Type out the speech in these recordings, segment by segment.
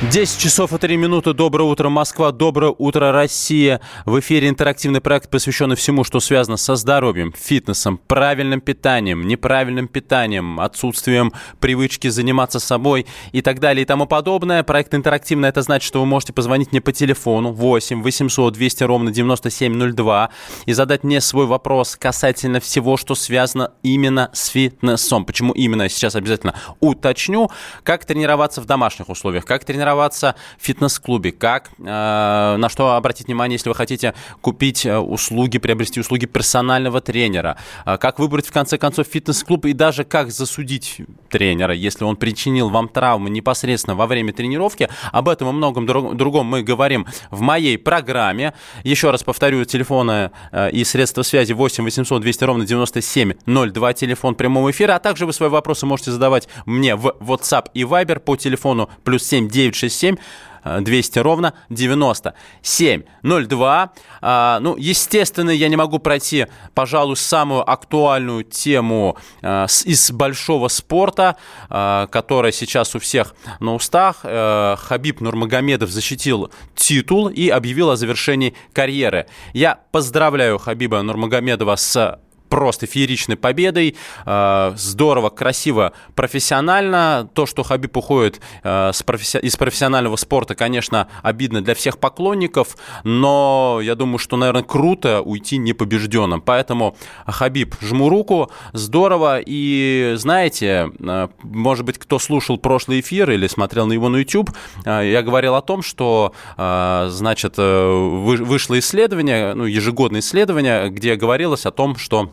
10 часов и 3 минуты. Доброе утро, Москва. Доброе утро, Россия. В эфире интерактивный проект, посвященный всему, что связано со здоровьем, фитнесом, правильным питанием, неправильным питанием, отсутствием привычки заниматься собой и так далее и тому подобное. Проект интерактивный. Это значит, что вы можете позвонить мне по телефону 8 800 200 ровно 9702 и задать мне свой вопрос касательно всего, что связано именно с фитнесом. Почему именно, сейчас обязательно уточню. Как тренироваться в домашних условиях, как тренироваться в фитнес-клубе, как, э, на что обратить внимание, если вы хотите купить э, услуги, приобрести услуги персонального тренера, э, как выбрать, в конце концов, фитнес-клуб и даже как засудить тренера, если он причинил вам травмы непосредственно во время тренировки. Об этом и многом друг- другом мы говорим в моей программе. Еще раз повторю, телефоны и средства связи 8 800 200 ровно 9702, телефон прямого эфира, а также вы свои вопросы можете задавать мне в WhatsApp и Viber по телефону плюс 7 967 э, 200 ровно 9702. А, ну, естественно, я не могу пройти, пожалуй, самую актуальную тему а, с- из большого спорта, а, которая сейчас у всех на устах. Э, Хабиб Нурмагомедов защитил титул и объявил о завершении карьеры. Я поздравляю Хабиба Нурмагомедова с просто фееричной победой. Э, Здорово, красиво, профессионально. То, что Хабиб уходит э, из профессионального спорта, конечно, обидно для всех поклонников, но я думаю, что, наверное, круто уйти непобежденным. Поэтому, Хабиб, жму руку, здорово. И знаете, э, может быть, кто слушал прошлый эфир или смотрел на его на YouTube, я говорил о том, что, значит, вы- вышло исследование, ну, ежегодное исследование, где говорилось о том, что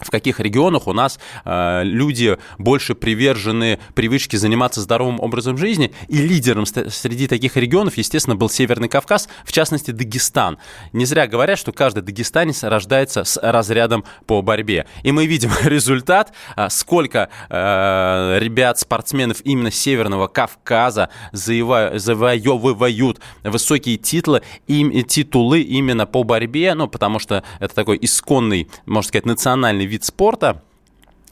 в каких регионах у нас э, люди больше привержены привычке заниматься здоровым образом жизни. И лидером среди таких регионов, естественно, был Северный Кавказ, в частности, Дагестан. Не зря говорят, что каждый дагестанец рождается с разрядом по борьбе. И мы видим результат, а, сколько э, ребят, спортсменов именно Северного Кавказа завоевывают высокие титулы, им, титулы именно по борьбе, ну, потому что это такой исконный, можно сказать, национальный вид спорта.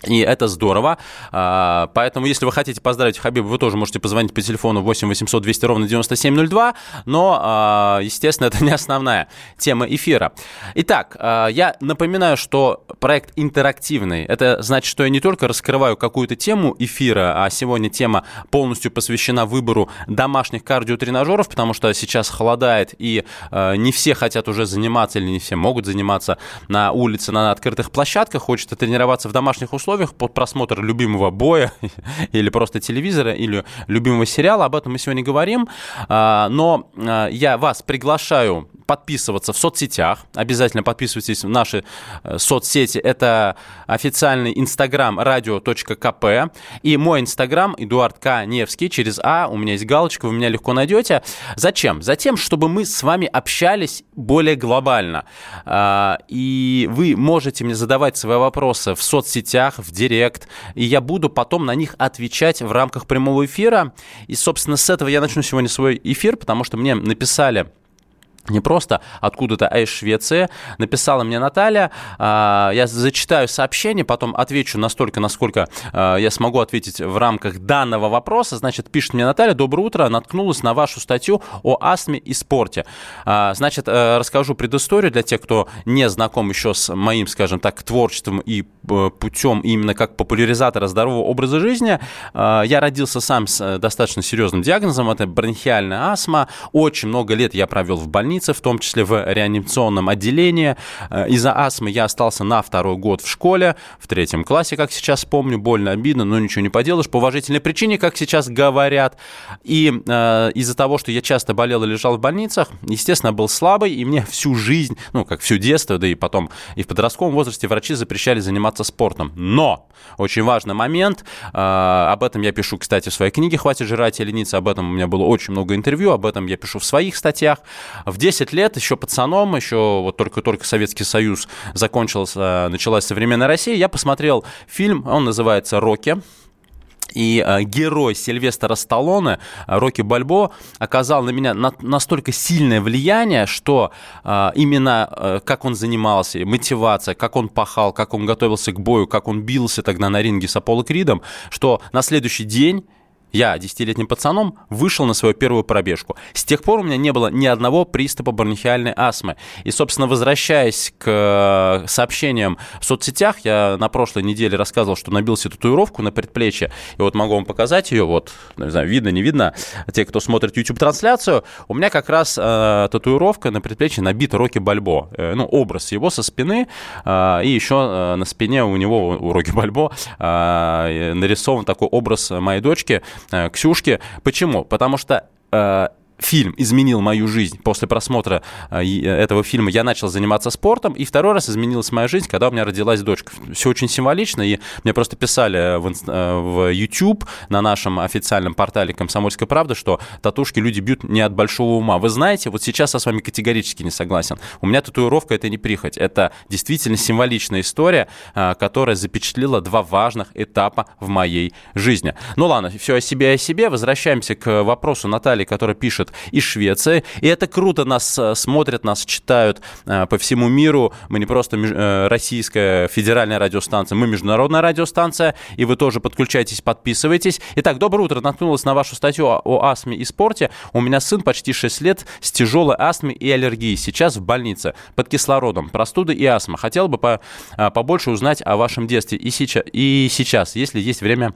И это здорово. А, Поэтому, если вы хотите поздравить Хабиба, вы тоже можете позвонить по телефону 8 800 200 ровно 9702. Но, а, естественно, это не основная тема эфира. Итак, а, я напоминаю, что проект интерактивный. Это значит, что я не только раскрываю какую-то тему эфира, а сегодня тема полностью посвящена выбору домашних кардиотренажеров, потому что сейчас холодает, и не все хотят уже заниматься, или не все могут заниматься на улице, на открытых площадках. Хочется тренироваться в домашних условиях под просмотр любимого боя или просто телевизора, или любимого сериала. Об этом мы сегодня говорим. А, Но а, я вас приглашаю подписываться в соцсетях. Обязательно подписывайтесь в наши э, соцсети. Это официальный инстаграм радио.кп. И мой инстаграм Эдуард К. Невский через А. У меня есть галочка, вы меня легко найдете. Зачем? Затем, чтобы мы с вами общались более глобально. А, И вы можете мне задавать свои вопросы в соцсетях, в директ, и я буду потом на них отвечать в рамках прямого эфира. И, собственно, с этого я начну сегодня свой эфир, потому что мне написали не просто откуда-то, а из Швеции. Написала мне Наталья. А, Я зачитаю сообщение, потом отвечу настолько, насколько а, я смогу ответить в рамках данного вопроса. Значит, пишет мне Наталья. Доброе утро. Наткнулась на вашу статью о астме и спорте. А, Значит, э, расскажу предысторию для тех, кто не знаком еще с моим, скажем так, творчеством и э, путем именно как популяризатора здорового образа жизни. Я родился сам с э, достаточно серьезным диагнозом. Это бронхиальная астма. Очень много лет я провел в больнице, в том числе в реанимационном отделении. Э, Из-за астмы я остался на второй год в школе, в третьем классе, как сейчас помню. Больно, обидно, но ничего не поделаешь. По уважительной причине, как сейчас говорят. И э, из-за того, что я часто болел и лежал в больницах, естественно, был слабый, и мне всю жизнь, ну, как всю детство, да и потом и в подростковом возрасте врачи запрещали заниматься спортом. Но очень важный момент, э, об этом я пишу, кстати, в своей книге «Хватит жрать и лениться», об этом у меня было очень много интервью, об этом я пишу в своих статьях в в 10 лет, еще пацаном, еще вот только-только Советский Союз закончился, началась современная Россия, я посмотрел фильм, он называется «Рокки». И э, герой Сильвестра Сталлоне, э, Рокки Бальбо, оказал на меня на, настолько сильное влияние, что э, именно э, как он занимался, мотивация, как он пахал, как он готовился к бою, как он бился тогда на ринге с Аполло Кридом, что на следующий день я, десятилетним пацаном, вышел на свою первую пробежку. С тех пор у меня не было ни одного приступа бронхиальной астмы. И, собственно, возвращаясь к э, сообщениям в соцсетях, я на прошлой неделе рассказывал, что набил себе татуировку на предплечье, и вот могу вам показать ее, вот, не знаю, видно, не видно, те, кто смотрит YouTube-трансляцию, у меня как раз э, татуировка на предплечье набита Рокки Бальбо, э, ну, образ его со спины, э, и еще э, на спине у него, у Рокки Бальбо, э, нарисован такой образ моей дочки, Ксюшке. Почему? Потому что э, фильм изменил мою жизнь. После просмотра э, этого фильма я начал заниматься спортом, и второй раз изменилась моя жизнь, когда у меня родилась дочка. Все очень символично, и мне просто писали в, э, в YouTube на нашем официальном портале «Комсомольская правда», что татушки люди бьют не от большого ума. Вы знаете, вот сейчас я с вами категорически не согласен. У меня татуировка – это не прихоть. Это действительно символичная история, э, которая запечатлела два важных этапа в моей жизни. Ну ладно, все о себе о себе. Возвращаемся к вопросу Натальи, которая пишет, слушают из Швеции. И это круто, нас э, смотрят, нас читают э, по всему миру. Мы не просто э, российская федеральная радиостанция, мы международная радиостанция, и вы тоже подключайтесь, подписывайтесь. Итак, доброе утро. Наткнулась на вашу статью о астме и спорте. У меня сын почти 6 лет с тяжелой астмой и аллергией. Сейчас в больнице под кислородом. Простуда и астма. Хотел бы по, побольше узнать о вашем детстве и и сейчас если есть время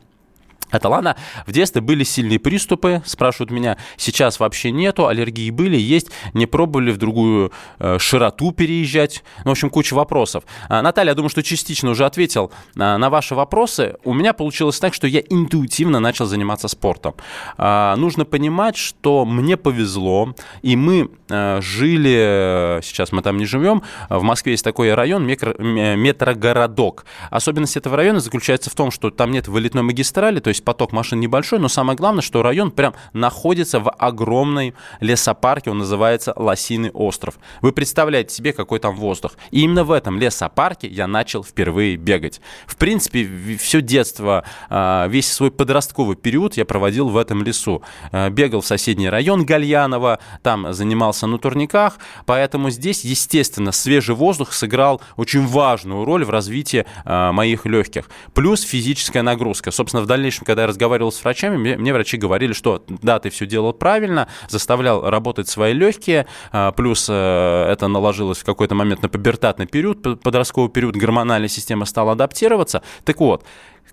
это ладно. В детстве были сильные приступы, спрашивают меня. Сейчас вообще нету, аллергии были, есть. Не пробовали в другую э, широту переезжать. Ну, в общем, куча вопросов. А, Наталья, я думаю, что частично уже ответил а, на ваши вопросы. У меня получилось так, что я интуитивно начал заниматься спортом. А, нужно понимать, что мне повезло, и мы а, жили, сейчас мы там не живем, в Москве есть такой район, метро, метрогородок. Особенность этого района заключается в том, что там нет вылетной магистрали, то есть поток машин небольшой, но самое главное, что район прям находится в огромной лесопарке, он называется Лосиный остров. Вы представляете себе, какой там воздух. И именно в этом лесопарке я начал впервые бегать. В принципе, все детство, а, весь свой подростковый период я проводил в этом лесу. А, бегал в соседний район Гальянова, там занимался на турниках, поэтому здесь, естественно, свежий воздух сыграл очень важную роль в развитии а, моих легких. Плюс физическая нагрузка. Собственно, в дальнейшем, когда я разговаривал с врачами, мне, мне врачи говорили, что да, ты все делал правильно, заставлял работать свои легкие, а, плюс э, это наложилось в какой-то момент на пубертатный период, подростковый период, гормональная система стала адаптироваться. Так вот,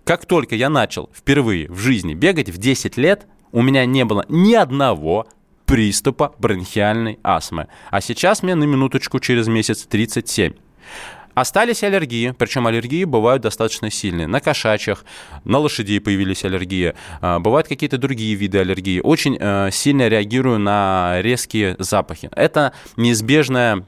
как только я начал впервые в жизни бегать в 10 лет, у меня не было ни одного приступа бронхиальной астмы. А сейчас мне на минуточку через месяц 37. Остались аллергии, причем аллергии бывают достаточно сильные. На кошачьих, на лошадей появились аллергии, а, бывают какие-то другие виды аллергии. Очень э, сильно реагирую на резкие запахи. Это неизбежное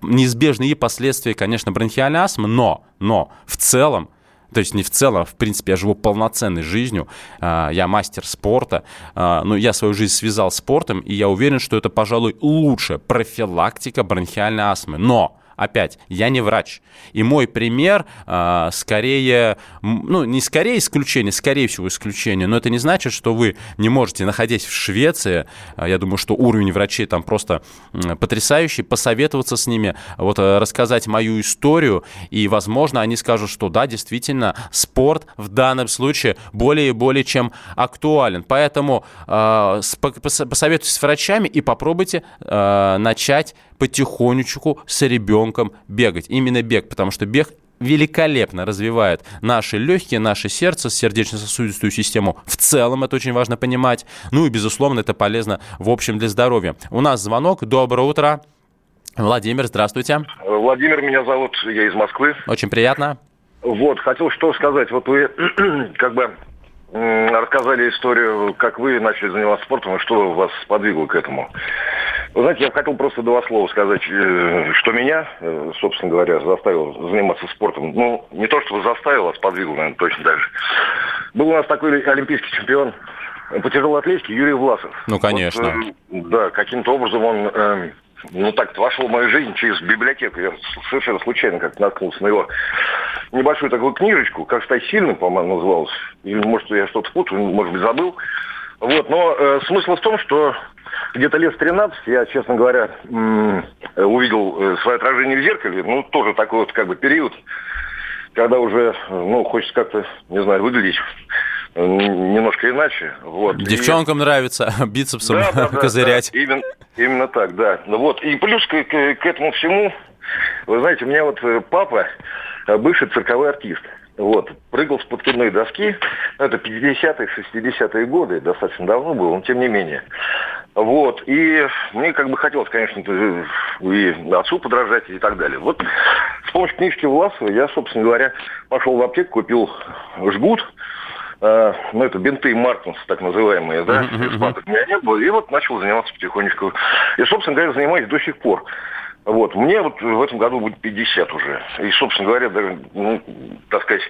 неизбежные последствия, конечно, бронхиальной астмы, но, но в целом то есть не в целом, а в принципе, я живу полноценной жизнью, а, я мастер спорта, но я свою жизнь связал спортом, и я уверен, что это, пожалуй, лучшая профилактика бронхиальной астмы. Но Опять, я не врач. И мой пример э, скорее, ну, не скорее исключение, скорее всего исключение, но это не значит, что вы не можете, находясь в Швеции, э, я думаю, что уровень врачей там просто э, потрясающий, посоветоваться с ними, вот э, рассказать мою историю, и, возможно, они скажут, что да, действительно, спорт в данном случае более и более чем актуален. Поэтому э, посоветуйтесь с врачами и попробуйте э, начать потихонечку с ребенком бегать. Именно бег, потому что бег великолепно развивает наши легкие, наше сердце, сердечно-сосудистую систему. В целом это очень важно понимать. Ну и, безусловно, это полезно в общем для здоровья. У нас звонок. Доброе утро. Владимир, здравствуйте. Владимир, меня зовут, я из Москвы. Очень приятно. Вот, хотел что сказать. Вот вы как бы рассказали историю, как вы начали заниматься спортом и что вас подвигло к этому. Вы знаете, я хотел просто два слова сказать, э, что меня, э, собственно говоря, заставил заниматься спортом. Ну, не то, что заставил, а сподвигло, наверное, точно же. Был у нас такой олимпийский чемпион по тяжелой атлетике Юрий Власов. Ну, конечно. Вот, э, да, каким-то образом он ну так вошел в мою жизнь через библиотеку. Я совершенно случайно как-то наткнулся на его небольшую такую книжечку, как стать сильным, по-моему, называлась. Или, может, я что-то путаю, может быть, забыл. Вот, но э, смысл в том, что где-то лет с 13 я, честно говоря, увидел э, свое отражение в зеркале. Ну, тоже такой вот как бы период, когда уже, ну, хочется как-то, не знаю, выглядеть немножко иначе. Вот. Девчонкам и... нравится бицепсом да, да, козырять. Да, именно, именно так, да. Ну вот. И плюс к, к, к этому всему, вы знаете, у меня вот э, папа э, бывший цирковой артист. Вот, прыгал с подкидной доски, это 50-е, 60-е годы, достаточно давно было, но тем не менее. Вот, и мне как бы хотелось, конечно, и отцу подражать и так далее. Вот с помощью книжки Власова я, собственно говоря, пошел в аптеку, купил жгут, э, ну, это бинты Мартинс, так называемые, да, uh-huh, у меня не было, и вот начал заниматься потихонечку. И, собственно говоря, занимаюсь до сих пор. Вот. Мне вот в этом году будет 50 уже. И, собственно говоря, даже, ну, так сказать,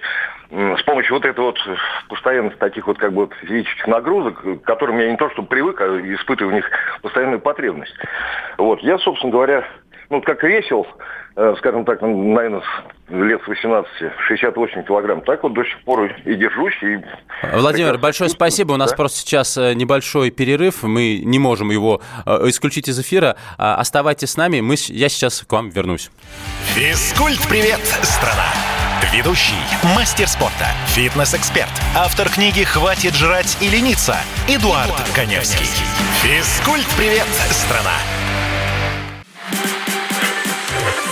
с помощью вот этой вот постоянных таких вот как бы физических нагрузок, к которым я не то что привык, а испытываю в них постоянную потребность. Вот. Я, собственно говоря, ну, как весил, э, скажем так, наверное, лет с 18, 68 килограмм. Так вот до сих пор и держусь. И Владимир, большое спасибо. У нас да? просто сейчас э, небольшой перерыв. Мы не можем его э, исключить из эфира. А, оставайтесь с нами. Мы, я сейчас к вам вернусь. Физкульт-привет, страна! Ведущий, мастер спорта, фитнес-эксперт, автор книги «Хватит жрать и лениться» Эдуард, Эдуард Коневский. Физкульт-привет, страна!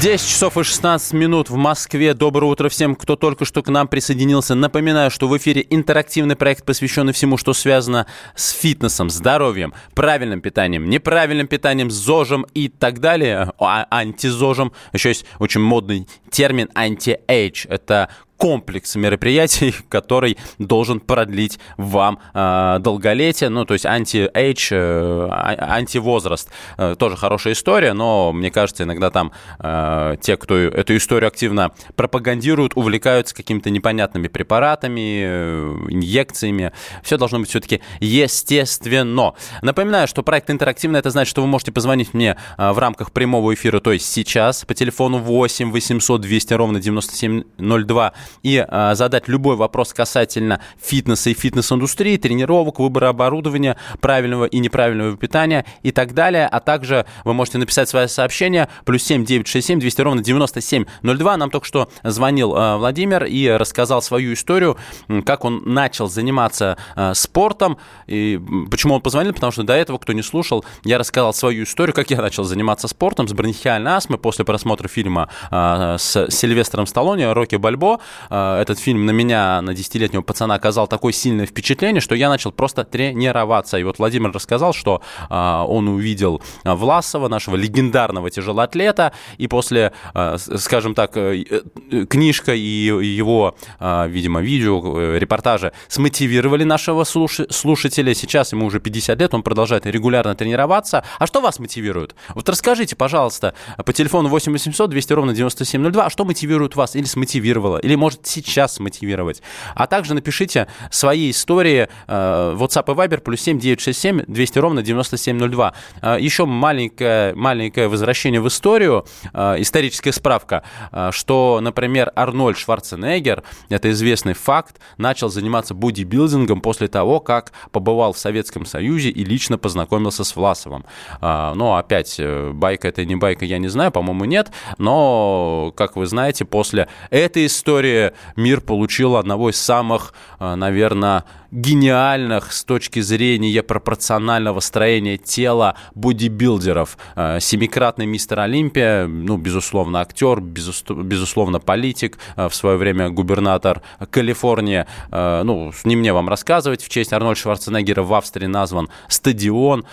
10 часов и 16 минут в Москве. Доброе утро всем, кто только что к нам присоединился. Напоминаю, что в эфире интерактивный проект, посвященный всему, что связано с фитнесом, здоровьем, правильным питанием, неправильным питанием, ЗОЖем и так далее. А, антизожем. Еще есть очень модный термин anti-age. Это комплекс мероприятий, который должен продлить вам э, долголетие, ну, то есть anti-age, э, а, антивозраст. Э, тоже хорошая история, но мне кажется, иногда там э, те, кто эту историю активно пропагандируют, увлекаются какими-то непонятными препаратами, э, инъекциями. Все должно быть все-таки естественно. Напоминаю, что проект интерактивный, это значит, что вы можете позвонить мне э, в рамках прямого эфира, то есть сейчас, по телефону 8 800 200 ровно 9702 и э, задать любой вопрос касательно фитнеса и фитнес-индустрии, тренировок, выбора оборудования, правильного и неправильного питания и так далее. А также вы можете написать свое сообщение плюс 7 967 200 ровно 9702. Нам только что звонил э, Владимир и рассказал свою историю, как он начал заниматься э, спортом. И почему он позвонил? Потому что до этого, кто не слушал, я рассказал свою историю, как я начал заниматься спортом с бронхиальной астмой после просмотра фильма э, с Сильвестром Сталлоне «Рокки Бальбо». Э, этот фильм на меня, на десятилетнего пацана, оказал такое сильное впечатление, что я начал просто тренироваться. И вот Владимир рассказал, что э, он увидел Власова, нашего легендарного тяжелоатлета, и после, э, скажем так, книжка и его, видимо, видео, репортажи смотивировали нашего слушателя. Сейчас ему уже 50 лет, он продолжает регулярно тренироваться. А что вас мотивирует? Вот расскажите, пожалуйста, по телефону 8 800 200 ровно 9702, а что мотивирует вас или смотивировало, или может сейчас мотивировать. А также напишите свои истории э, WhatsApp и Viber плюс 7 967 200 ровно 9702. Э, еще маленькое, маленькое возвращение в историю, э, историческая справка, э, что, например, Арнольд Шварценеггер, это известный факт, начал заниматься бодибилдингом после того, как побывал в Советском Союзе и лично познакомился с Власовым. Э, но опять, э, байка это не байка, я не знаю, по-моему, нет, но, как вы знаете, после этой истории мир получил одного из самых, э, наверное, гениальных с точки зрения пропорционального строения тела бодибилдеров. Э, семикратный мистер Олимпия, ну, безусловно, актер, безусловно, политик, э, в свое время губернатор Калифорнии. Э, ну, не мне вам рассказывать. В честь Арнольда Шварценеггера в Австрии назван стадион.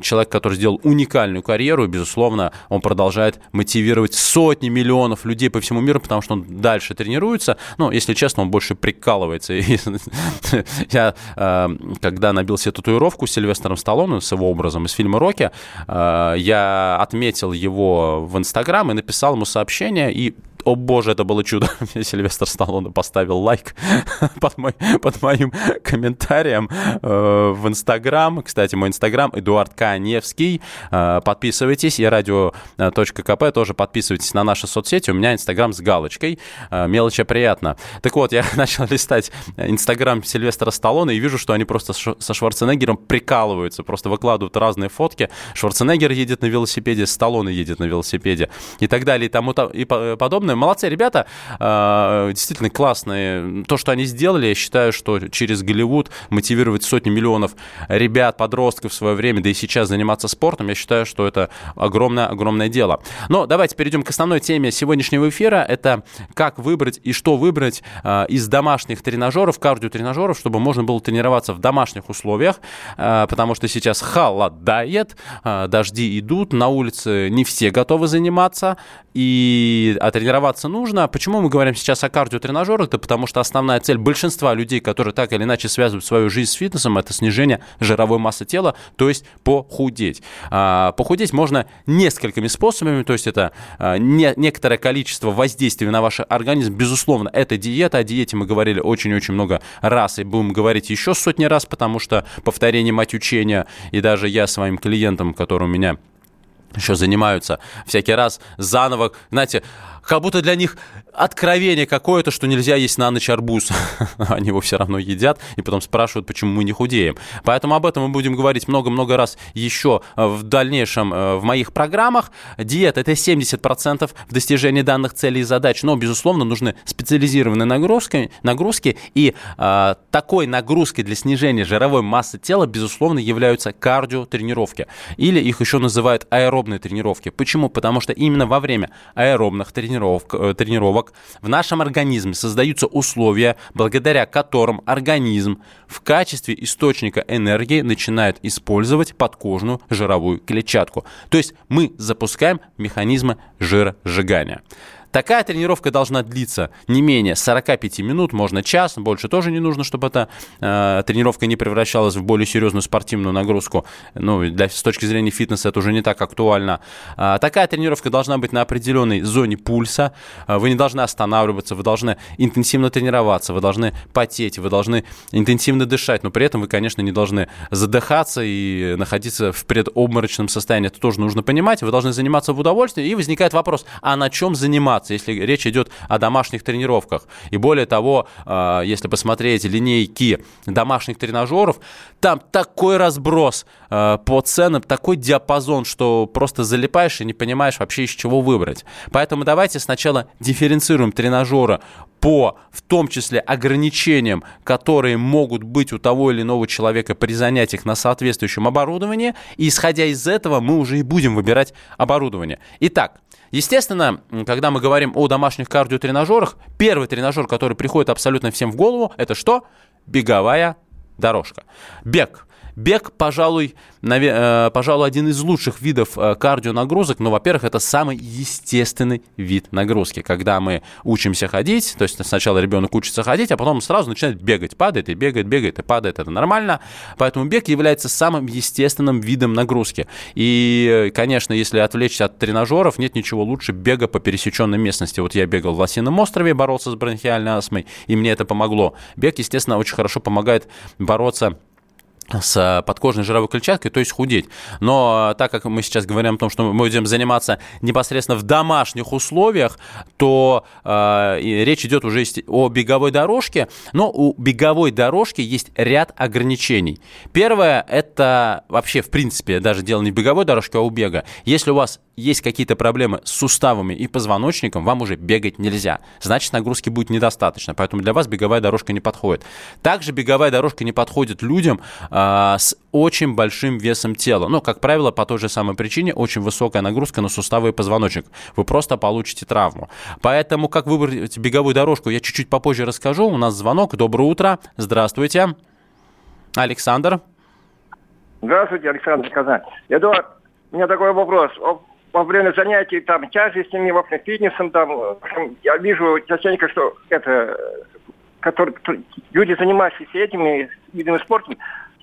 Человек, который сделал уникальную карьеру, и, безусловно, он продолжает мотивировать сотни миллионов людей по всему миру, потому что он дальше тренируется. Ну, если честно, он больше прикалывается. Я, когда набил себе татуировку с Сильвестром Сталлоне, с его образом из фильма «Рокки», я отметил его в Инстаграм и написал ему сообщение, и о боже, это было чудо. Мне Сильвестр Сталлоне поставил лайк под, мой, под моим комментарием э, в Инстаграм. Кстати, мой Инстаграм Эдуард Каневский. Э, подписывайтесь. И радио.кп тоже подписывайтесь на наши соцсети. У меня Инстаграм с галочкой. Э, мелочи приятно. Так вот, я начал листать Инстаграм Сильвестра Сталлоне и вижу, что они просто со Шварценеггером прикалываются. Просто выкладывают разные фотки. Шварценеггер едет на велосипеде, Сталлоне едет на велосипеде и так далее и тому и подобное огромное. Молодцы ребята, а, действительно классные. То, что они сделали, я считаю, что через Голливуд мотивировать сотни миллионов ребят, подростков в свое время, да и сейчас заниматься спортом, я считаю, что это огромное-огромное дело. Но давайте перейдем к основной теме сегодняшнего эфира. Это как выбрать и что выбрать а, из домашних тренажеров, кардиотренажеров, чтобы можно было тренироваться в домашних условиях, а, потому что сейчас холодает, дожди идут, на улице не все готовы заниматься, и а тренироваться тренироваться нужно. Почему мы говорим сейчас о кардиотренажерах? Да потому что основная цель большинства людей, которые так или иначе связывают свою жизнь с фитнесом, это снижение жировой массы тела, то есть похудеть. А, похудеть можно несколькими способами, то есть это а, не, некоторое количество воздействий на ваш организм. Безусловно, это диета. О диете мы говорили очень-очень много раз и будем говорить еще сотни раз, потому что повторение мать учения, и даже я своим клиентам, которые у меня еще занимаются всякий раз заново, знаете, как будто для них откровение какое-то, что нельзя есть на ночь арбуз. Они его все равно едят и потом спрашивают, почему мы не худеем. Поэтому об этом мы будем говорить много-много раз еще э, в дальнейшем э, в моих программах. Диета – это 70% в достижении данных целей и задач, но, безусловно, нужны специализированные нагрузки, нагрузки и э, такой нагрузкой для снижения жировой массы тела, безусловно, являются кардиотренировки. Или их еще называют аэробные тренировки. Почему? Потому что именно во время аэробных тренировок, тренировок тренировок в нашем организме создаются условия, благодаря которым организм в качестве источника энергии начинает использовать подкожную жировую клетчатку. То есть мы запускаем механизмы жиросжигания. Такая тренировка должна длиться не менее 45 минут, можно час, больше тоже не нужно, чтобы эта э, тренировка не превращалась в более серьезную спортивную нагрузку. Ну, для, с точки зрения фитнеса это уже не так актуально. А, такая тренировка должна быть на определенной зоне пульса. А, вы не должны останавливаться, вы должны интенсивно тренироваться, вы должны потеть, вы должны интенсивно дышать, но при этом вы, конечно, не должны задыхаться и находиться в предобморочном состоянии. Это тоже нужно понимать. Вы должны заниматься в удовольствии. И возникает вопрос, а на чем заниматься? Тренироваться, если речь идет о домашних тренировках. И более того, а, если посмотреть линейки домашних тренажеров, там такой разброс по ценам, такой диапазон, что просто залипаешь и не понимаешь вообще из чего выбрать. Поэтому давайте сначала дифференцируем тренажеры по, в том числе, ограничениям, которые могут быть у того или иного человека при занятиях на соответствующем оборудовании. И исходя из этого мы уже и будем выбирать оборудование. Итак, Естественно, когда мы говорим о домашних кардиотренажерах, первый тренажер, который приходит абсолютно всем в голову, это что? Беговая дорожка. Бег. Бег, пожалуй, Э, пожалуй, один из лучших видов э, кардионагрузок. Но, во-первых, это самый естественный вид нагрузки. Когда мы учимся ходить, то есть сначала ребенок учится ходить, а потом сразу начинает бегать, падает и бегает, бегает и падает. Это нормально. Поэтому бег является самым естественным видом нагрузки. И, конечно, если отвлечься от тренажеров, нет ничего лучше бега по пересеченной местности. Вот я бегал в Лосином острове, боролся с бронхиальной астмой, и мне это помогло. Бег, естественно, очень хорошо помогает бороться с подкожной жировой клетчаткой, то есть худеть. Но так как мы сейчас говорим о том, что мы будем заниматься непосредственно в домашних условиях, то э, речь идет уже о беговой дорожке, но у беговой дорожки есть ряд ограничений. Первое – это вообще, в принципе, даже дело не в беговой дорожке, а у бега. Если у вас есть какие-то проблемы с суставами и позвоночником, вам уже бегать нельзя. Значит, нагрузки будет недостаточно, поэтому для вас беговая дорожка не подходит. Также беговая дорожка не подходит людям э, с очень большим весом тела. Ну, как правило, по той же самой причине очень высокая нагрузка на суставы и позвоночник. Вы просто получите травму. Поэтому, как выбрать беговую дорожку, я чуть-чуть попозже расскажу. У нас звонок. Доброе утро. Здравствуйте. Александр. Здравствуйте, Александр Казань. Эдуард, у меня такой вопрос во время занятий там тяжестями, в общем, фитнесом, там, я вижу частенько, что это, которые, люди, занимающиеся этими видами спорта,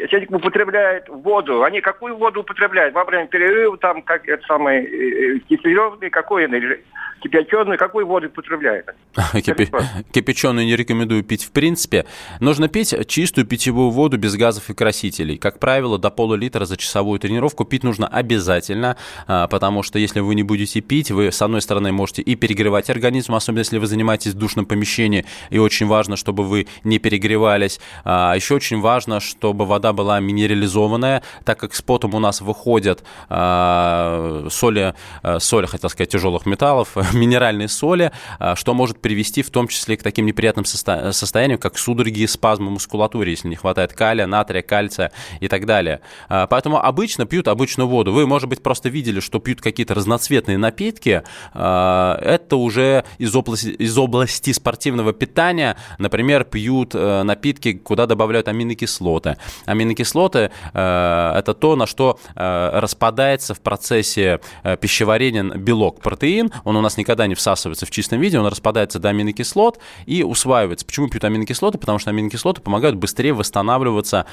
частенько употребляют воду. Они какую воду употребляют? Во время перерыва, там, как это самое, кипяченый, какой или кипяченую, какую воду употребляют? Кипяченую не рекомендую пить в принципе. Нужно пить чистую питьевую воду без газов и красителей. Как правило, до полулитра за часовую тренировку пить нужно обязательно, а, потому что если вы не будете пить, вы, с одной стороны, можете и перегревать организм, особенно если вы занимаетесь в душном помещении, и очень важно, чтобы вы не перегревались. А еще очень важно, чтобы вода была минерализованная, так как с потом у нас выходят а, соли, соли, хотел сказать, тяжелых металлов, минеральные соли, что может привести в том числе к таким неприятным состо- состояниям, как судороги и спазмы мускулатуры, если не хватает калия, натрия, кальция и так далее. Поэтому обычно пьют обычную воду. Вы, может быть, просто видели, что пьют какие-то разноцветные напитки. Это уже из области, из области спортивного питания. Например, пьют э, напитки, куда добавляют аминокислоты. Аминокислоты э, – это то, на что э, распадается в процессе пищеварения белок, протеин. Он у нас никогда не всасывается в чистом виде, он распадается до аминокислот и усваивается. Почему пьют аминокислоты? Потому что аминокислоты помогают быстрее восстанавливаться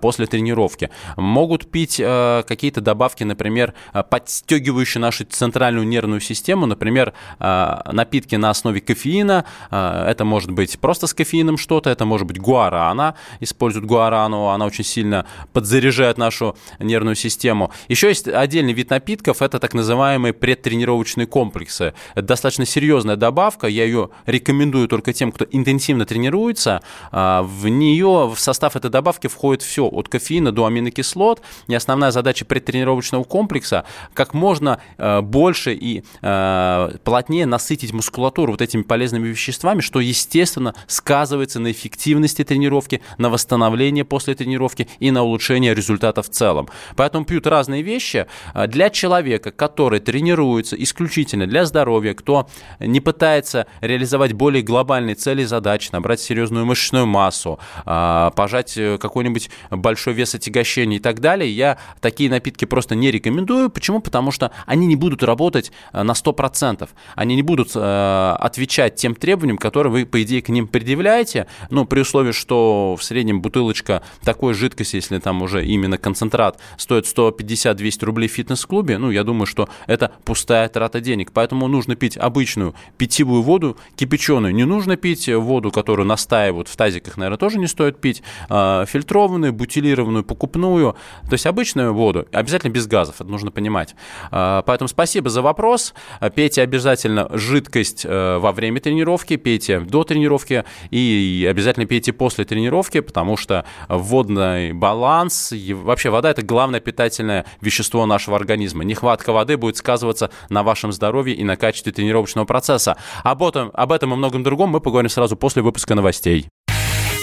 после тренировки. Могут пить какие-то добавки, например, подстегивающие нашу центральную нервную систему, например, напитки на основе кофеина. Это может быть просто с кофеином что-то, это может быть гуарана, используют гуарану, она очень сильно подзаряжает нашу нервную систему. Еще есть отдельный вид напитков, это так называемые предтренировочные комплексы. Это достаточно серьезная добавка, я ее рекомендую только тем, кто интенсивно тренируется. А, в нее, в состав этой добавки входит все, от кофеина до аминокислот. И основная задача предтренировочного комплекса как можно а, больше и а, плотнее насытить мускулатуру вот этими полезными веществами, что, естественно, сказывается на эффективности тренировки, на восстановлении после тренировки и на улучшение результата в целом. Поэтому пьют разные вещи. А, для человека, который тренируется исключительно для здоровья, кто не пытается реализовать более глобальные цели и задачи, набрать серьезную мышечную массу, а, пожать э, какой-нибудь большой вес отягощения и так далее, я такие напитки просто не рекомендую. Почему? Потому что они не будут работать э, на 100%. Они не будут э, отвечать тем требованиям, которые вы, по идее, к ним предъявляете, ну, при условии, что в среднем бутылочка такой жидкости, если там уже именно концентрат, стоит 150-200 рублей в фитнес-клубе, ну, я думаю, что это пустая трата денег. Поэтому нужно пить обычную питьевую воду, кипяченую. Не нужно пить воду, которую настаивают в тазиках, наверное, тоже не стоит пить. А, фильтрованную, бутилированную, покупную. То есть обычную воду, обязательно без газов, это нужно понимать. А, поэтому спасибо за вопрос. Пейте обязательно жидкость э, во время тренировки, пейте до тренировки и обязательно пейте после тренировки, потому что водный баланс, вообще вода – это главное питательное вещество нашего организма. Нехватка воды будет сказываться на вашем здоровье и на качестве тренировочного процесса. Об этом, об этом и многом другом мы поговорим сразу после выпуска новостей.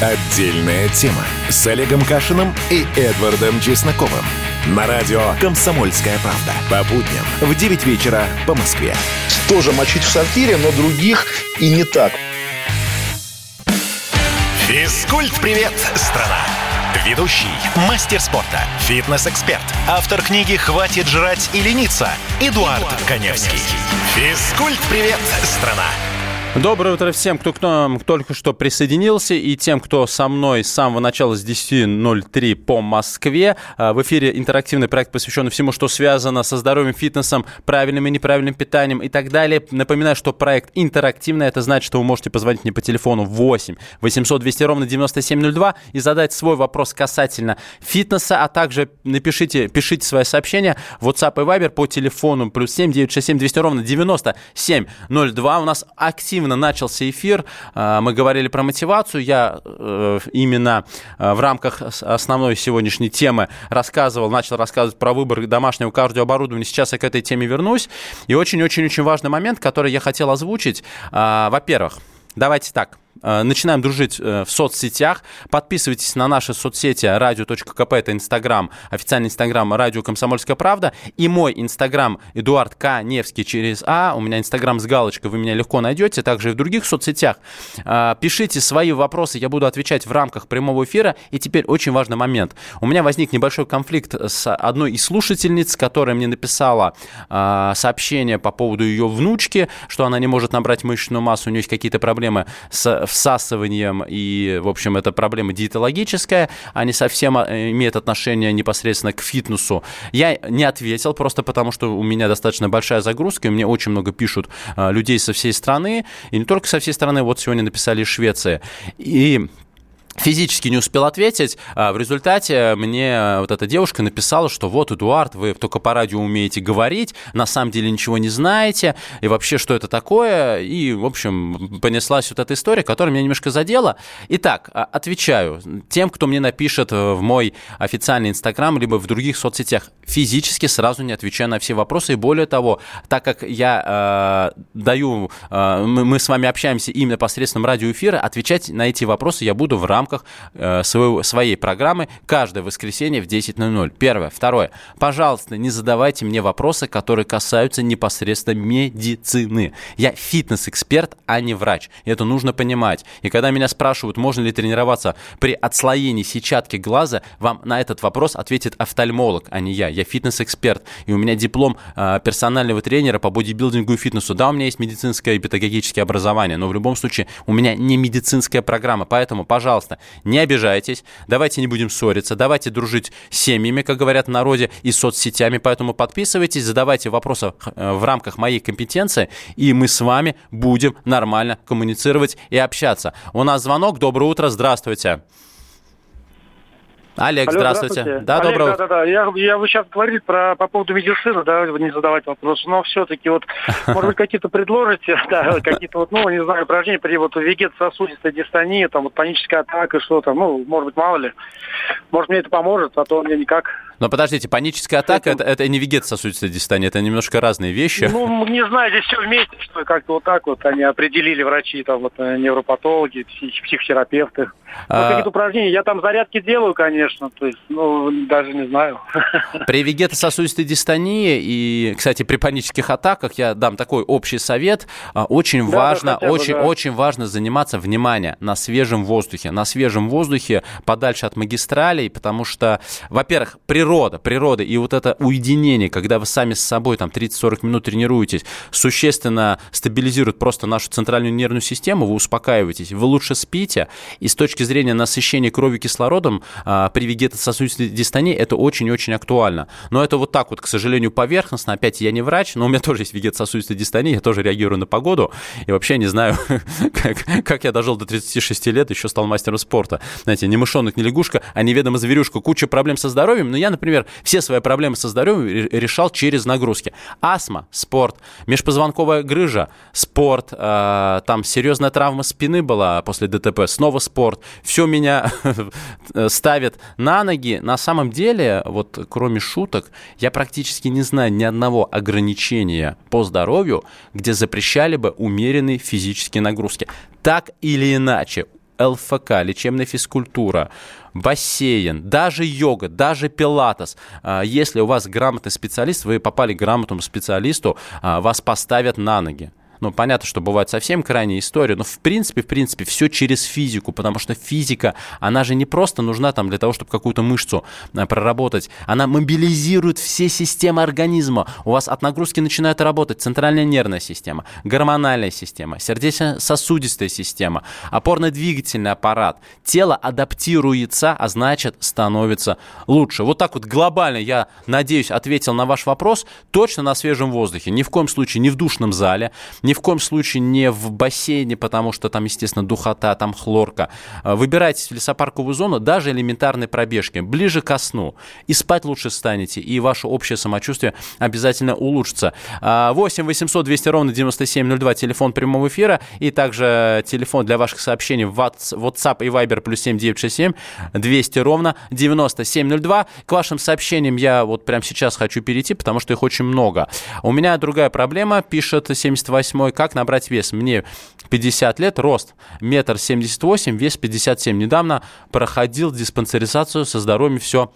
Отдельная тема с Олегом Кашиным и Эдвардом Чесноковым. На радио «Комсомольская правда». По будням в 9 вечера по Москве. Тоже мочить в сортире, но других и не так. Физкульт-привет, страна! Ведущий, мастер спорта, фитнес-эксперт, автор книги «Хватит жрать и лениться» Эдуард, Эдуард Коневский. Физкульт-привет, страна! Доброе утро всем, кто к нам только что присоединился, и тем, кто со мной с самого начала с 10.03 по Москве. А, в эфире интерактивный проект, посвященный всему, что связано со здоровьем, фитнесом, правильным и неправильным питанием и так далее. Напоминаю, что проект интерактивный, это значит, что вы можете позвонить мне по телефону 8 800 200 ровно 9702 и задать свой вопрос касательно фитнеса, а также напишите, пишите свои сообщения в WhatsApp и Viber по телефону плюс 7 967 200 ровно 9702. У нас активно активно начался эфир. А, мы говорили про мотивацию. Я э, именно э, в рамках основной сегодняшней темы рассказывал, начал рассказывать про выбор домашнего кардиооборудования. Сейчас я к этой теме вернусь. И очень-очень-очень важный момент, который я хотел озвучить. А, во-первых, давайте так. Э, начинаем дружить э, в соцсетях. Подписывайтесь на наши соцсети радио.кп, это Инстаграм, официальный Инстаграм Радио Комсомольская правда. И мой Инстаграм Эдуард К. Невский через А. У меня Инстаграм с галочкой, вы меня легко найдете. Также и в других соцсетях. Э, пишите свои вопросы, я буду отвечать в рамках прямого эфира. И теперь очень важный момент. У меня возник небольшой конфликт с одной из слушательниц, которая мне написала сообщение по поводу ее внучки, что она не может набрать мышечную массу, у нее есть какие-то проблемы с всасыванием, и, в общем, это проблема диетологическая, а не совсем а, имеет отношение непосредственно к фитнесу. Я не ответил, просто потому что у меня достаточно большая загрузка, и мне очень много пишут а, людей со всей страны, и не только со всей страны, вот сегодня написали из Швеции. И физически не успел ответить. А в результате мне вот эта девушка написала, что вот, Эдуард, вы только по радио умеете говорить, на самом деле ничего не знаете, и вообще, что это такое. И, в общем, понеслась вот эта история, которая меня немножко задела. Итак, а, отвечаю тем, кто мне напишет в мой официальный Инстаграм, либо в других соцсетях. Физически сразу не отвечаю на все вопросы. И более того, так как я э, даю, э, мы, мы с вами общаемся именно посредством радиоэфира, отвечать на эти вопросы я буду в рамках рамках э, своего, своей программы каждое воскресенье в 10.00. Первое. Второе. Пожалуйста, не задавайте мне вопросы, которые касаются непосредственно медицины. Я фитнес-эксперт, а не врач. Это нужно понимать. И когда меня спрашивают, можно ли тренироваться при отслоении сетчатки глаза, вам на этот вопрос ответит офтальмолог, а не я. Я фитнес-эксперт. И у меня диплом э, персонального тренера по бодибилдингу и фитнесу. Да, у меня есть медицинское и педагогическое образование, но в любом случае у меня не медицинская программа. Поэтому, пожалуйста, не обижайтесь, давайте не будем ссориться, давайте дружить с семьями, как говорят в народе, и соцсетями, поэтому подписывайтесь, задавайте вопросы э, в рамках моей компетенции, и мы с вами будем нормально коммуницировать и общаться. У нас звонок, доброе утро, здравствуйте. Олег, Алло, здравствуйте. здравствуйте. Да, Олег, доброго. Да, да, да. Я, я вы сейчас говорили про, по поводу медицины, да, не задавать вопросы, но все-таки вот, может быть, какие-то предложите, да, какие-то вот, ну, не знаю, упражнения при вот вегет-сосудистой дистонии, там, вот паническая атака, что там, ну, может быть, мало ли. Может, мне это поможет, а то мне никак. Но подождите, паническая атака это, это не вегет-сосудистая дистония, это немножко разные вещи. Ну, не знаю, здесь все вместе, что как-то вот так вот они определили врачи, там вот э, невропатологи, псих, психотерапевты. А... какие-то упражнения. Я там зарядки делаю, конечно, то есть, ну, даже не знаю. При вегетососудистой дистонии и, кстати, при панических атаках я дам такой общий совет. А, очень да, важно, да, очень, бы, да. очень важно заниматься, внимание, на свежем воздухе. На свежем воздухе, подальше от магистралей, потому что, во-первых, природа природа, природа и вот это уединение, когда вы сами с собой там 30-40 минут тренируетесь, существенно стабилизирует просто нашу центральную нервную систему, вы успокаиваетесь, вы лучше спите, и с точки зрения насыщения крови кислородом а, при вегетососудистой дистонии это очень-очень актуально. Но это вот так вот, к сожалению, поверхностно, опять я не врач, но у меня тоже есть вегетососудистая дистония, я тоже реагирую на погоду, и вообще не знаю, как, как я дожил до 36 лет, еще стал мастером спорта. Знаете, не мышонок, не лягушка, а неведомо зверюшка, куча проблем со здоровьем, но я, например, все свои проблемы со здоровьем решал через нагрузки. Астма – спорт, межпозвонковая грыжа – спорт, э, там серьезная травма спины была после ДТП, снова спорт. Все меня ставит на ноги. На самом деле, вот кроме шуток, я практически не знаю ни одного ограничения по здоровью, где запрещали бы умеренные физические нагрузки. Так или иначе, ЛФК, лечебная физкультура, бассейн, даже йога, даже пилатес. А, если у вас грамотный специалист, вы попали к грамотному специалисту, а, вас поставят на ноги. Ну, понятно, что бывают совсем крайние истории, но в принципе, в принципе, все через физику, потому что физика, она же не просто нужна там для того, чтобы какую-то мышцу э, проработать, она мобилизирует все системы организма. У вас от нагрузки начинает работать центральная нервная система, гормональная система, сердечно-сосудистая система, опорно-двигательный аппарат. Тело адаптируется, а значит становится лучше. Вот так вот глобально, я надеюсь, ответил на ваш вопрос. Точно на свежем воздухе. Ни в коем случае не в душном зале, ни в коем случае не в бассейне, потому что там, естественно, духота, там хлорка. А, выбирайтесь в лесопарковую зону, даже элементарной пробежки, ближе ко сну. И спать лучше станете, и ваше общее самочувствие обязательно улучшится. 8 800 200 ровно 9702, телефон прямого эфира, и также телефон для ваших сообщений в WhatsApp и Viber плюс 7967 200 ровно 9702. К вашим сообщениям я вот прямо сейчас хочу перейти, потому что их очень много. У меня другая проблема, пишет 78-й, как набрать вес? Мне 50 лет, рост метр семьдесят восемь, вес 57. Недавно проходил диспансеризацию со здоровьем, все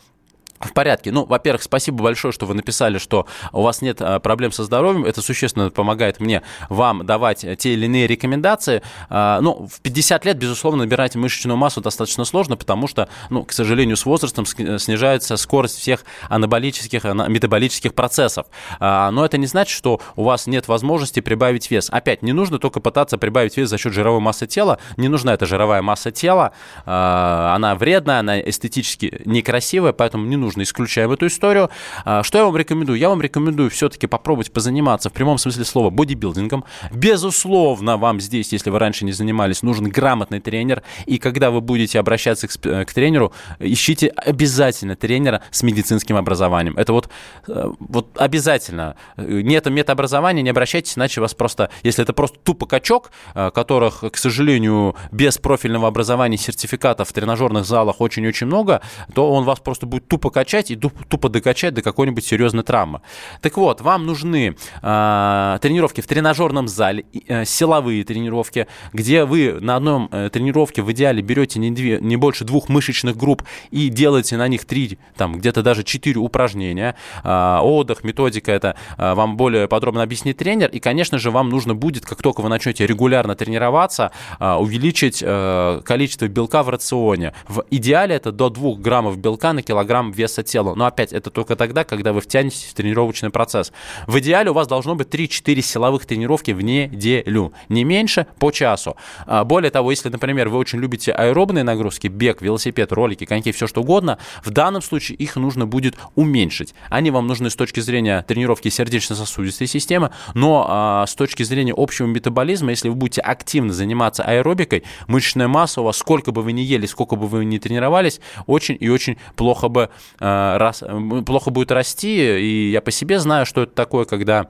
в порядке. Ну, во-первых, спасибо большое, что вы написали, что у вас нет а, проблем со здоровьем. Это существенно помогает мне вам давать те или иные рекомендации. А, ну, в 50 лет, безусловно, набирать мышечную массу достаточно сложно, потому что, ну, к сожалению, с возрастом снижается скорость всех анаболических, метаболических процессов. А, но это не значит, что у вас нет возможности прибавить вес. Опять, не нужно только пытаться прибавить вес за счет жировой массы тела. Не нужна эта жировая масса тела. Она вредная, она эстетически некрасивая, поэтому не нужно нужно, исключаем эту историю. А, что я вам рекомендую? Я вам рекомендую все-таки попробовать позаниматься в прямом смысле слова бодибилдингом. Безусловно, вам здесь, если вы раньше не занимались, нужен грамотный тренер. И когда вы будете обращаться к, тренеру, ищите обязательно тренера с медицинским образованием. Это вот, э, вот обязательно. Нет медобразования, не обращайтесь, иначе вас просто, если это просто тупо качок, э, которых, к сожалению, без профильного образования сертификатов в тренажерных залах очень-очень много, то он вас просто будет тупо качать и тупо докачать до какой-нибудь серьезной травмы. Так вот, вам нужны э, тренировки в тренажерном зале, э, силовые тренировки, где вы на одном э, тренировке в идеале берете не, две, не больше двух мышечных групп и делаете на них три, там где-то даже четыре упражнения. Э, отдых, методика, это э, вам более подробно объяснит тренер. И, конечно же, вам нужно будет, как только вы начнете регулярно тренироваться, э, увеличить э, количество белка в рационе. В идеале это до 2 граммов белка на килограмм веса веса тела. Но опять, это только тогда, когда вы втянетесь в тренировочный процесс. В идеале у вас должно быть 3-4 силовых тренировки в неделю. Не меньше по часу. А, более того, если, например, вы очень любите аэробные нагрузки, бег, велосипед, ролики, коньки, все что угодно, в данном случае их нужно будет уменьшить. Они вам нужны с точки зрения тренировки сердечно-сосудистой системы, но а, с точки зрения общего метаболизма, если вы будете активно заниматься аэробикой, мышечная масса у вас, сколько бы вы ни ели, сколько бы вы ни тренировались, очень и очень плохо бы плохо будет расти, и я по себе знаю, что это такое, когда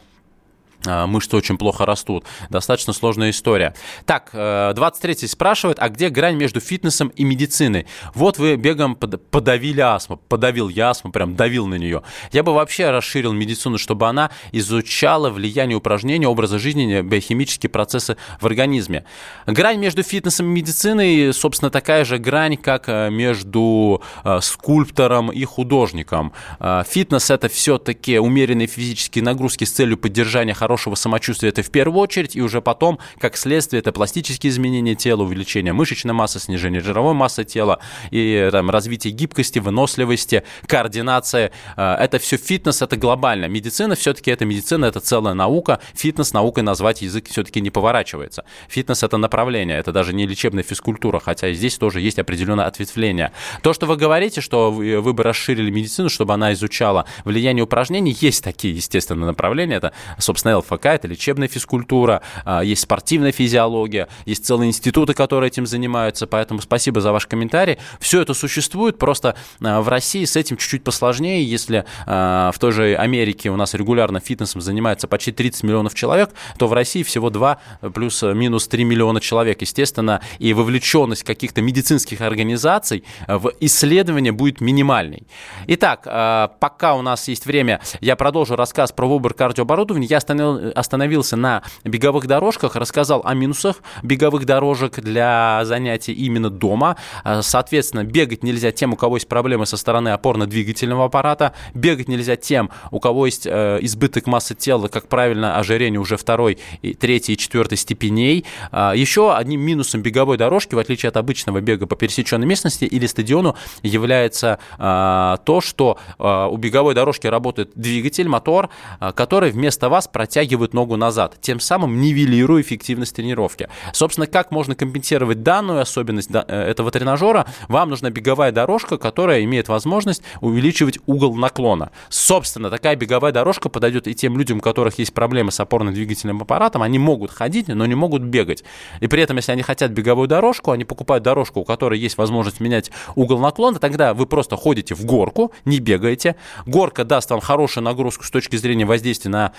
мышцы очень плохо растут. Достаточно сложная история. Так, 23-й э, спрашивает, а где грань между фитнесом и медициной? Вот вы бегом подавили астму, подавил я астму, прям давил на нее. Я бы вообще расширил медицину, чтобы она изучала влияние упражнений, образа жизни, биохимические процессы в организме. Грань между фитнесом и медициной, собственно, такая же грань, как э, между э, скульптором и художником. Фитнес – это все-таки умеренные физические нагрузки с целью поддержания хорошего хорошего самочувствия это в первую очередь, и уже потом, как следствие, это пластические изменения тела, увеличение мышечной массы, снижение жировой массы тела, и там, развитие гибкости, выносливости, координация. Э, это все фитнес, это глобально. Медицина все-таки это медицина, это целая наука. Фитнес наукой назвать язык все-таки не поворачивается. Фитнес это направление, это даже не лечебная физкультура, хотя здесь тоже есть определенное ответвление. То, что вы говорите, что вы бы расширили медицину, чтобы она изучала влияние упражнений, есть такие, естественно, направления. Это, собственно, ЛФК, это лечебная физкультура, а, есть спортивная физиология, есть целые институты, которые этим занимаются, поэтому спасибо за ваш комментарий. Все это существует, просто а, в России с этим чуть-чуть посложнее, если а, в той же Америке у нас регулярно фитнесом занимается почти 30 миллионов человек, то в России всего 2 плюс-минус 3 миллиона человек, естественно, и вовлеченность каких-то медицинских организаций в исследование будет минимальной. Итак, пока у нас есть время, я продолжу рассказ про выбор кардиооборудования. Я остановился остановил, остановился на беговых дорожках, рассказал о минусах беговых дорожек для занятий именно дома. А, соответственно, бегать нельзя тем, у кого есть проблемы со стороны опорно-двигательного аппарата, бегать нельзя тем, у кого есть э, избыток массы тела, как правильно, ожирение уже второй, третьей и четвертой степеней. А, еще одним минусом беговой дорожки, в отличие от обычного бега по пересеченной местности или стадиону, является а, то, что у беговой дорожки работает двигатель, мотор, который вместо вас протягивает ногу назад, тем самым нивелируя эффективность тренировки. Собственно, как можно компенсировать данную особенность э, этого тренажера? Вам нужна беговая дорожка, которая имеет возможность увеличивать угол наклона. Собственно, такая беговая дорожка подойдет и тем людям, у которых есть проблемы с опорно-двигательным аппаратом. Они могут ходить, но не могут бегать. И при этом, если они хотят беговую дорожку, они покупают дорожку, у которой есть возможность менять угол наклона, тогда вы просто ходите в горку, не бегаете. Горка даст вам хорошую нагрузку с точки зрения воздействия на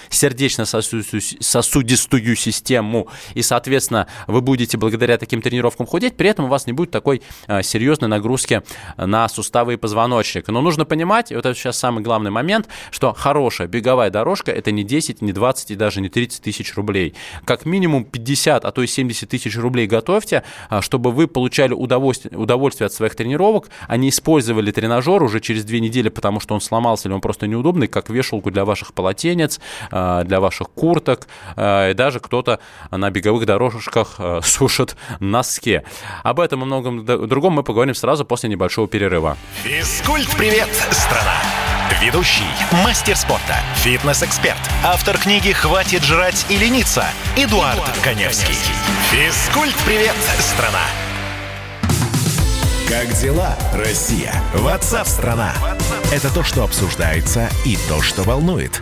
сердечно-сосудистую систему. И, соответственно, вы будете благодаря таким тренировкам худеть, при этом у вас не будет такой а, серьезной нагрузки на суставы и позвоночник. Но нужно понимать, вот это сейчас самый главный момент, что хорошая беговая дорожка это не 10, не 20 и даже не 30 тысяч рублей. Как минимум 50, а то и 70 тысяч рублей готовьте, а, чтобы вы получали удовольствие, удовольствие от своих тренировок, а не использовали тренажер уже через две недели, потому что он сломался или он просто неудобный, как вешалку для ваших полотенец, а, для ваших курток, и даже кто-то на беговых дорожках сушит носки. Об этом и многом другом мы поговорим сразу после небольшого перерыва. Физкульт-привет, страна! Ведущий, мастер спорта, фитнес-эксперт, автор книги «Хватит жрать и лениться» Эдуард, Эдуард Коневский. Физкульт-привет, страна! Как дела, Россия? Ватсап-страна! Это то, что обсуждается и то, что волнует.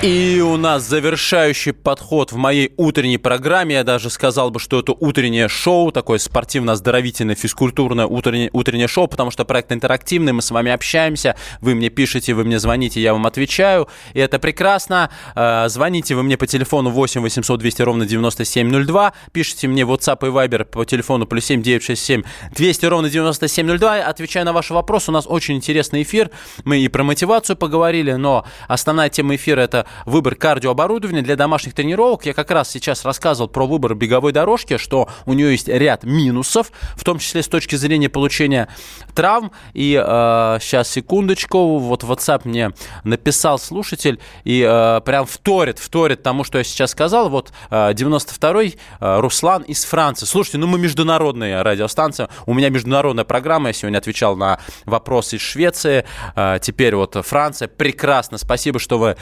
И у нас завершающий подход в моей утренней программе. Я даже сказал бы, что это утреннее шоу, такое спортивно-оздоровительное, физкультурное утреннее, утреннее шоу, потому что проект интерактивный, мы с вами общаемся, вы мне пишете, вы мне звоните, я вам отвечаю, и это прекрасно. Э, звоните вы мне по телефону 8 800 200 ровно 9702, пишите мне в WhatsApp и Viber по телефону плюс 7 967 200 ровно 9702, отвечаю на ваши вопросы. У нас очень интересный эфир, мы и про мотивацию поговорили, но основная тема эфира это выбор кардиооборудования для домашних тренировок. Я как раз сейчас рассказывал про выбор беговой дорожки, что у нее есть ряд минусов, в том числе с точки зрения получения травм. И э, сейчас, секундочку, вот WhatsApp мне написал слушатель и э, прям вторит, вторит тому, что я сейчас сказал. Вот э, 92-й э, Руслан из Франции. Слушайте, ну мы международная радиостанция, у меня международная программа, я сегодня отвечал на вопросы из Швеции, э, теперь вот Франция. Прекрасно, спасибо, что вы э,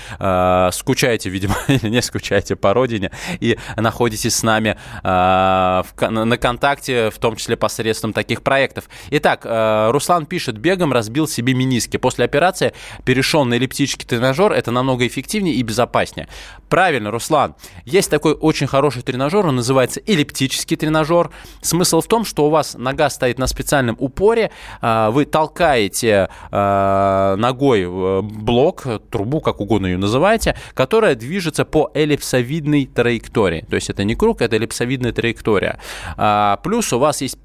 Э, скучаете, видимо, или не скучаете по родине и находитесь с нами э, на контакте, в том числе посредством таких проектов. Итак, э, Руслан пишет, бегом разбил себе миниски. После операции перешел на эллиптический тренажер, это намного эффективнее и безопаснее. Правильно, Руслан. Есть такой очень хороший тренажер, он называется эллиптический тренажер. Смысл в том, что у вас нога стоит на специальном упоре, вы толкаете ногой блок, трубу, как угодно ее называете, которая движется по эллипсовидной траектории. То есть это не круг, это эллипсовидная траектория. А, плюс у вас есть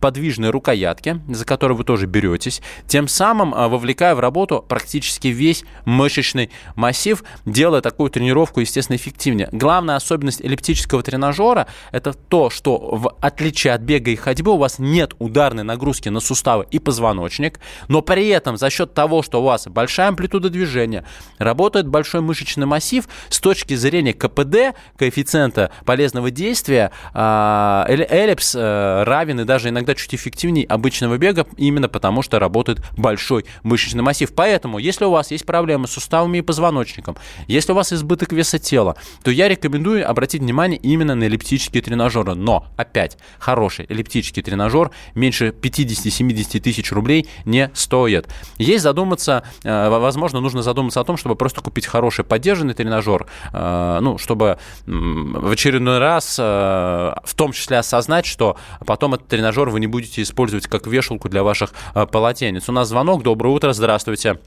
подвижные рукоятки, за которые вы тоже беретесь, тем самым а, вовлекая в работу практически весь мышечный массив, делая такую тренировку, естественно, эффективнее. Главная особенность эллиптического тренажера – это то, что в отличие от бега и ходьбы у вас нет ударной нагрузки на суставы и позвоночник, но при этом за счет того, что у вас большая амплитуда движения, работает большой мышечный мышечный массив с точки зрения КПД, коэффициента полезного действия, а, эллипс э, равен и даже иногда чуть эффективнее обычного бега, именно потому что работает большой мышечный массив. Поэтому, если у вас есть проблемы с суставами и позвоночником, если у вас избыток веса тела, то я рекомендую обратить внимание именно на эллиптические тренажеры. Но, опять, хороший эллиптический тренажер меньше 50-70 тысяч рублей не стоит. Есть задуматься, э, возможно, нужно задуматься о том, чтобы просто купить хороший поддержанный тренажер, ну, чтобы в очередной раз в том числе осознать, что потом этот тренажер вы не будете использовать как вешалку для ваших полотенец. У нас звонок. Доброе утро, здравствуйте.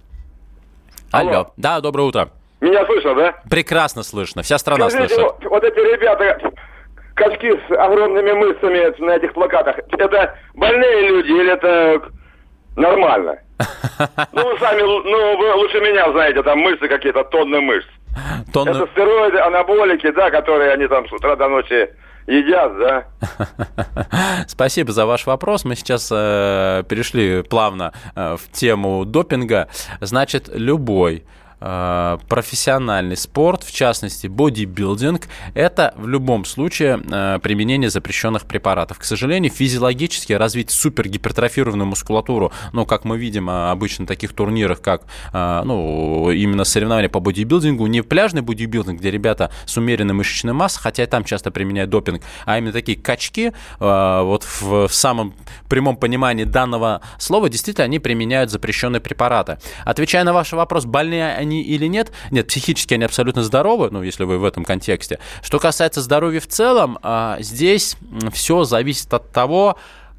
Алло. Алло. Да, доброе утро. Меня слышно, да? Прекрасно слышно. Вся страна Скажите, слышит. Вот, эти ребята, качки с огромными мышцами на этих плакатах, это больные люди или это нормально? Ну, вы сами, ну, вы лучше меня знаете, там мышцы какие-то, тонны мышц. Тонны... Это стероиды, анаболики, да, которые они там с утра до ночи едят, да? Спасибо за ваш вопрос. Мы сейчас э, перешли плавно э, в тему допинга. Значит, любой профессиональный спорт, в частности бодибилдинг, это в любом случае э, применение запрещенных препаратов. К сожалению, физиологически развить супергипертрофированную мускулатуру, ну, как мы видим э, обычно на таких турнирах, как ну, именно соревнования по бодибилдингу, не пляжный бодибилдинг, где ребята с умеренной мышечной массой, хотя и там часто применяют допинг, а именно такие качки, вот в, в самом прямом понимании данного слова, действительно, они применяют запрещенные препараты. Отвечая на ваш вопрос, больные они они или нет. Нет, психически они абсолютно здоровы, ну, если вы в этом контексте. Что касается здоровья в целом, а, здесь все зависит от того,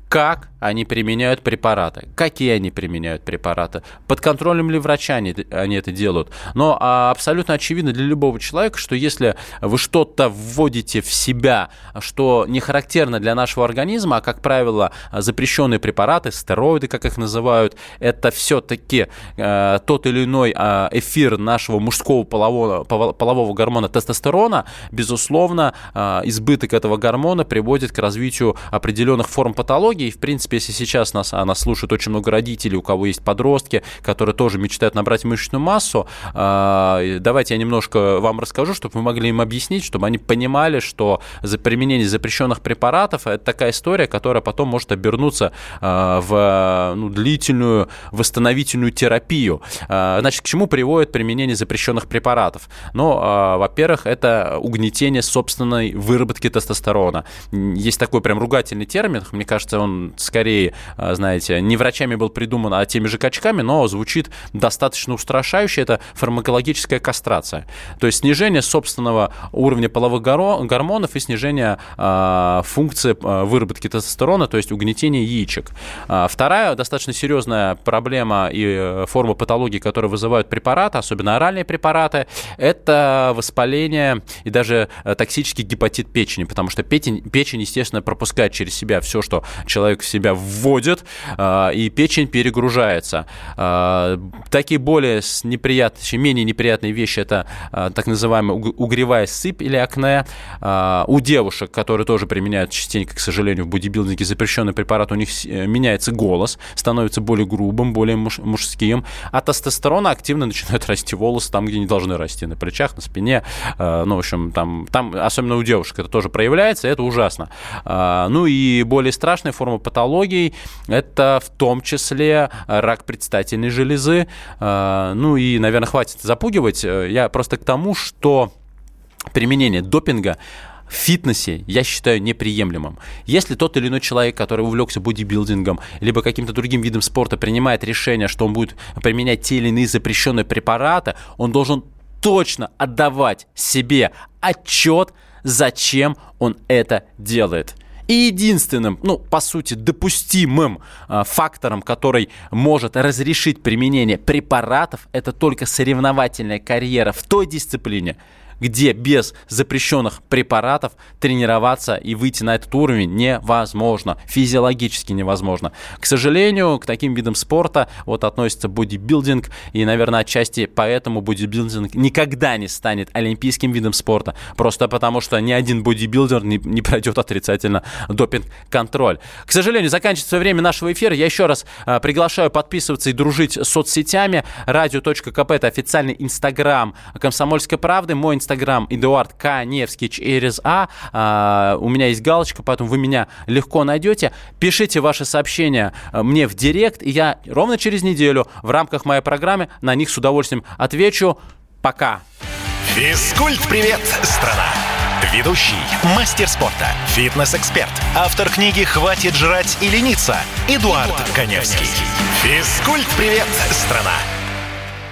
как они применяют препараты, какие они применяют препараты, под контролем ли врача они, они это делают. Но а, абсолютно очевидно для любого человека, что если вы что-то вводите в себя, что не характерно для нашего организма, а, как правило, запрещенные препараты, стероиды, как их называют, это все-таки э, тот или иной э, эфир нашего мужского полового, полового гормона тестостерона, безусловно, э, избыток этого гормона приводит к развитию определенных форм патологии. И, в принципе, если сейчас нас, а, нас слушают очень много родителей, у кого есть подростки, которые тоже мечтают набрать мышечную массу, э, давайте я немножко вам расскажу, чтобы вы могли им объяснить, чтобы они понимали, что за применение запрещенных препаратов это такая история, которая потом может обернуться э, в ну, длительную восстановительную терапию. Значит, к чему приводит применение запрещенных препаратов? Ну, во-первых, это угнетение собственной выработки тестостерона. Есть такой прям ругательный термин, мне кажется, он скорее скорее, а, знаете, не врачами был придуман, а теми же качками, но звучит достаточно устрашающе. Это фармакологическая кастрация. То есть снижение собственного уровня половых гормонов и снижение э, функции выработки тестостерона, то есть угнетение яичек. Вторая достаточно серьезная проблема и э, форма патологии, которые вызывают препараты, особенно оральные препараты, это воспаление и даже э, токсический гепатит печени, потому что печень, печень естественно, пропускает через себя все, что человек в себя вводит, а, и печень перегружается. А, такие более неприятные, менее неприятные вещи это а, так называемая угревая сыпь или акне. У девушек, которые тоже применяют частенько, к сожалению, в бодибилдинге запрещенный препарат, у них э, меняется голос, становится более грубым, более муж, мужским. А тестостерона активно начинают расти волосы там, где не должны расти, на плечах, на спине. Ну, в общем, там, там особенно у девушек это тоже проявляется, это ужасно. Ну и более страшная форма патологий это в том числе рак предстательной железы. А, ну и, наверное, хватит запугивать. Я просто к тому, что применение допинга в фитнесе я считаю неприемлемым. Если тот или иной человек, который увлекся бодибилдингом, либо каким-то другим видом спорта, принимает решение, что он будет применять те или иные запрещенные препараты, он должен точно отдавать себе отчет, зачем он это делает. И единственным, ну, по сути, допустимым э, фактором, который может разрешить применение препаратов, это только соревновательная карьера в той дисциплине, где без запрещенных препаратов тренироваться и выйти на этот уровень невозможно, физиологически невозможно. К сожалению, к таким видам спорта вот относится бодибилдинг, и, наверное, отчасти поэтому бодибилдинг никогда не станет олимпийским видом спорта, просто потому что ни один бодибилдер не, не пройдет отрицательно допинг-контроль. К сожалению, заканчивается время нашего эфира. Я еще раз э, приглашаю подписываться и дружить с соцсетями. Радио.кп – это официальный инстаграм «Комсомольской правды». Мой Инстаграм Эдуард Каневский через А. а. У меня есть галочка, поэтому вы меня легко найдете. Пишите ваши сообщения э, мне в директ, и я ровно через неделю в рамках моей программы на них с удовольствием отвечу. Пока. Физкульт-привет, страна! Ведущий, мастер спорта, фитнес-эксперт, автор книги «Хватит жрать и лениться» Эдуард, Эдуард Коневский. Физкульт-привет, страна!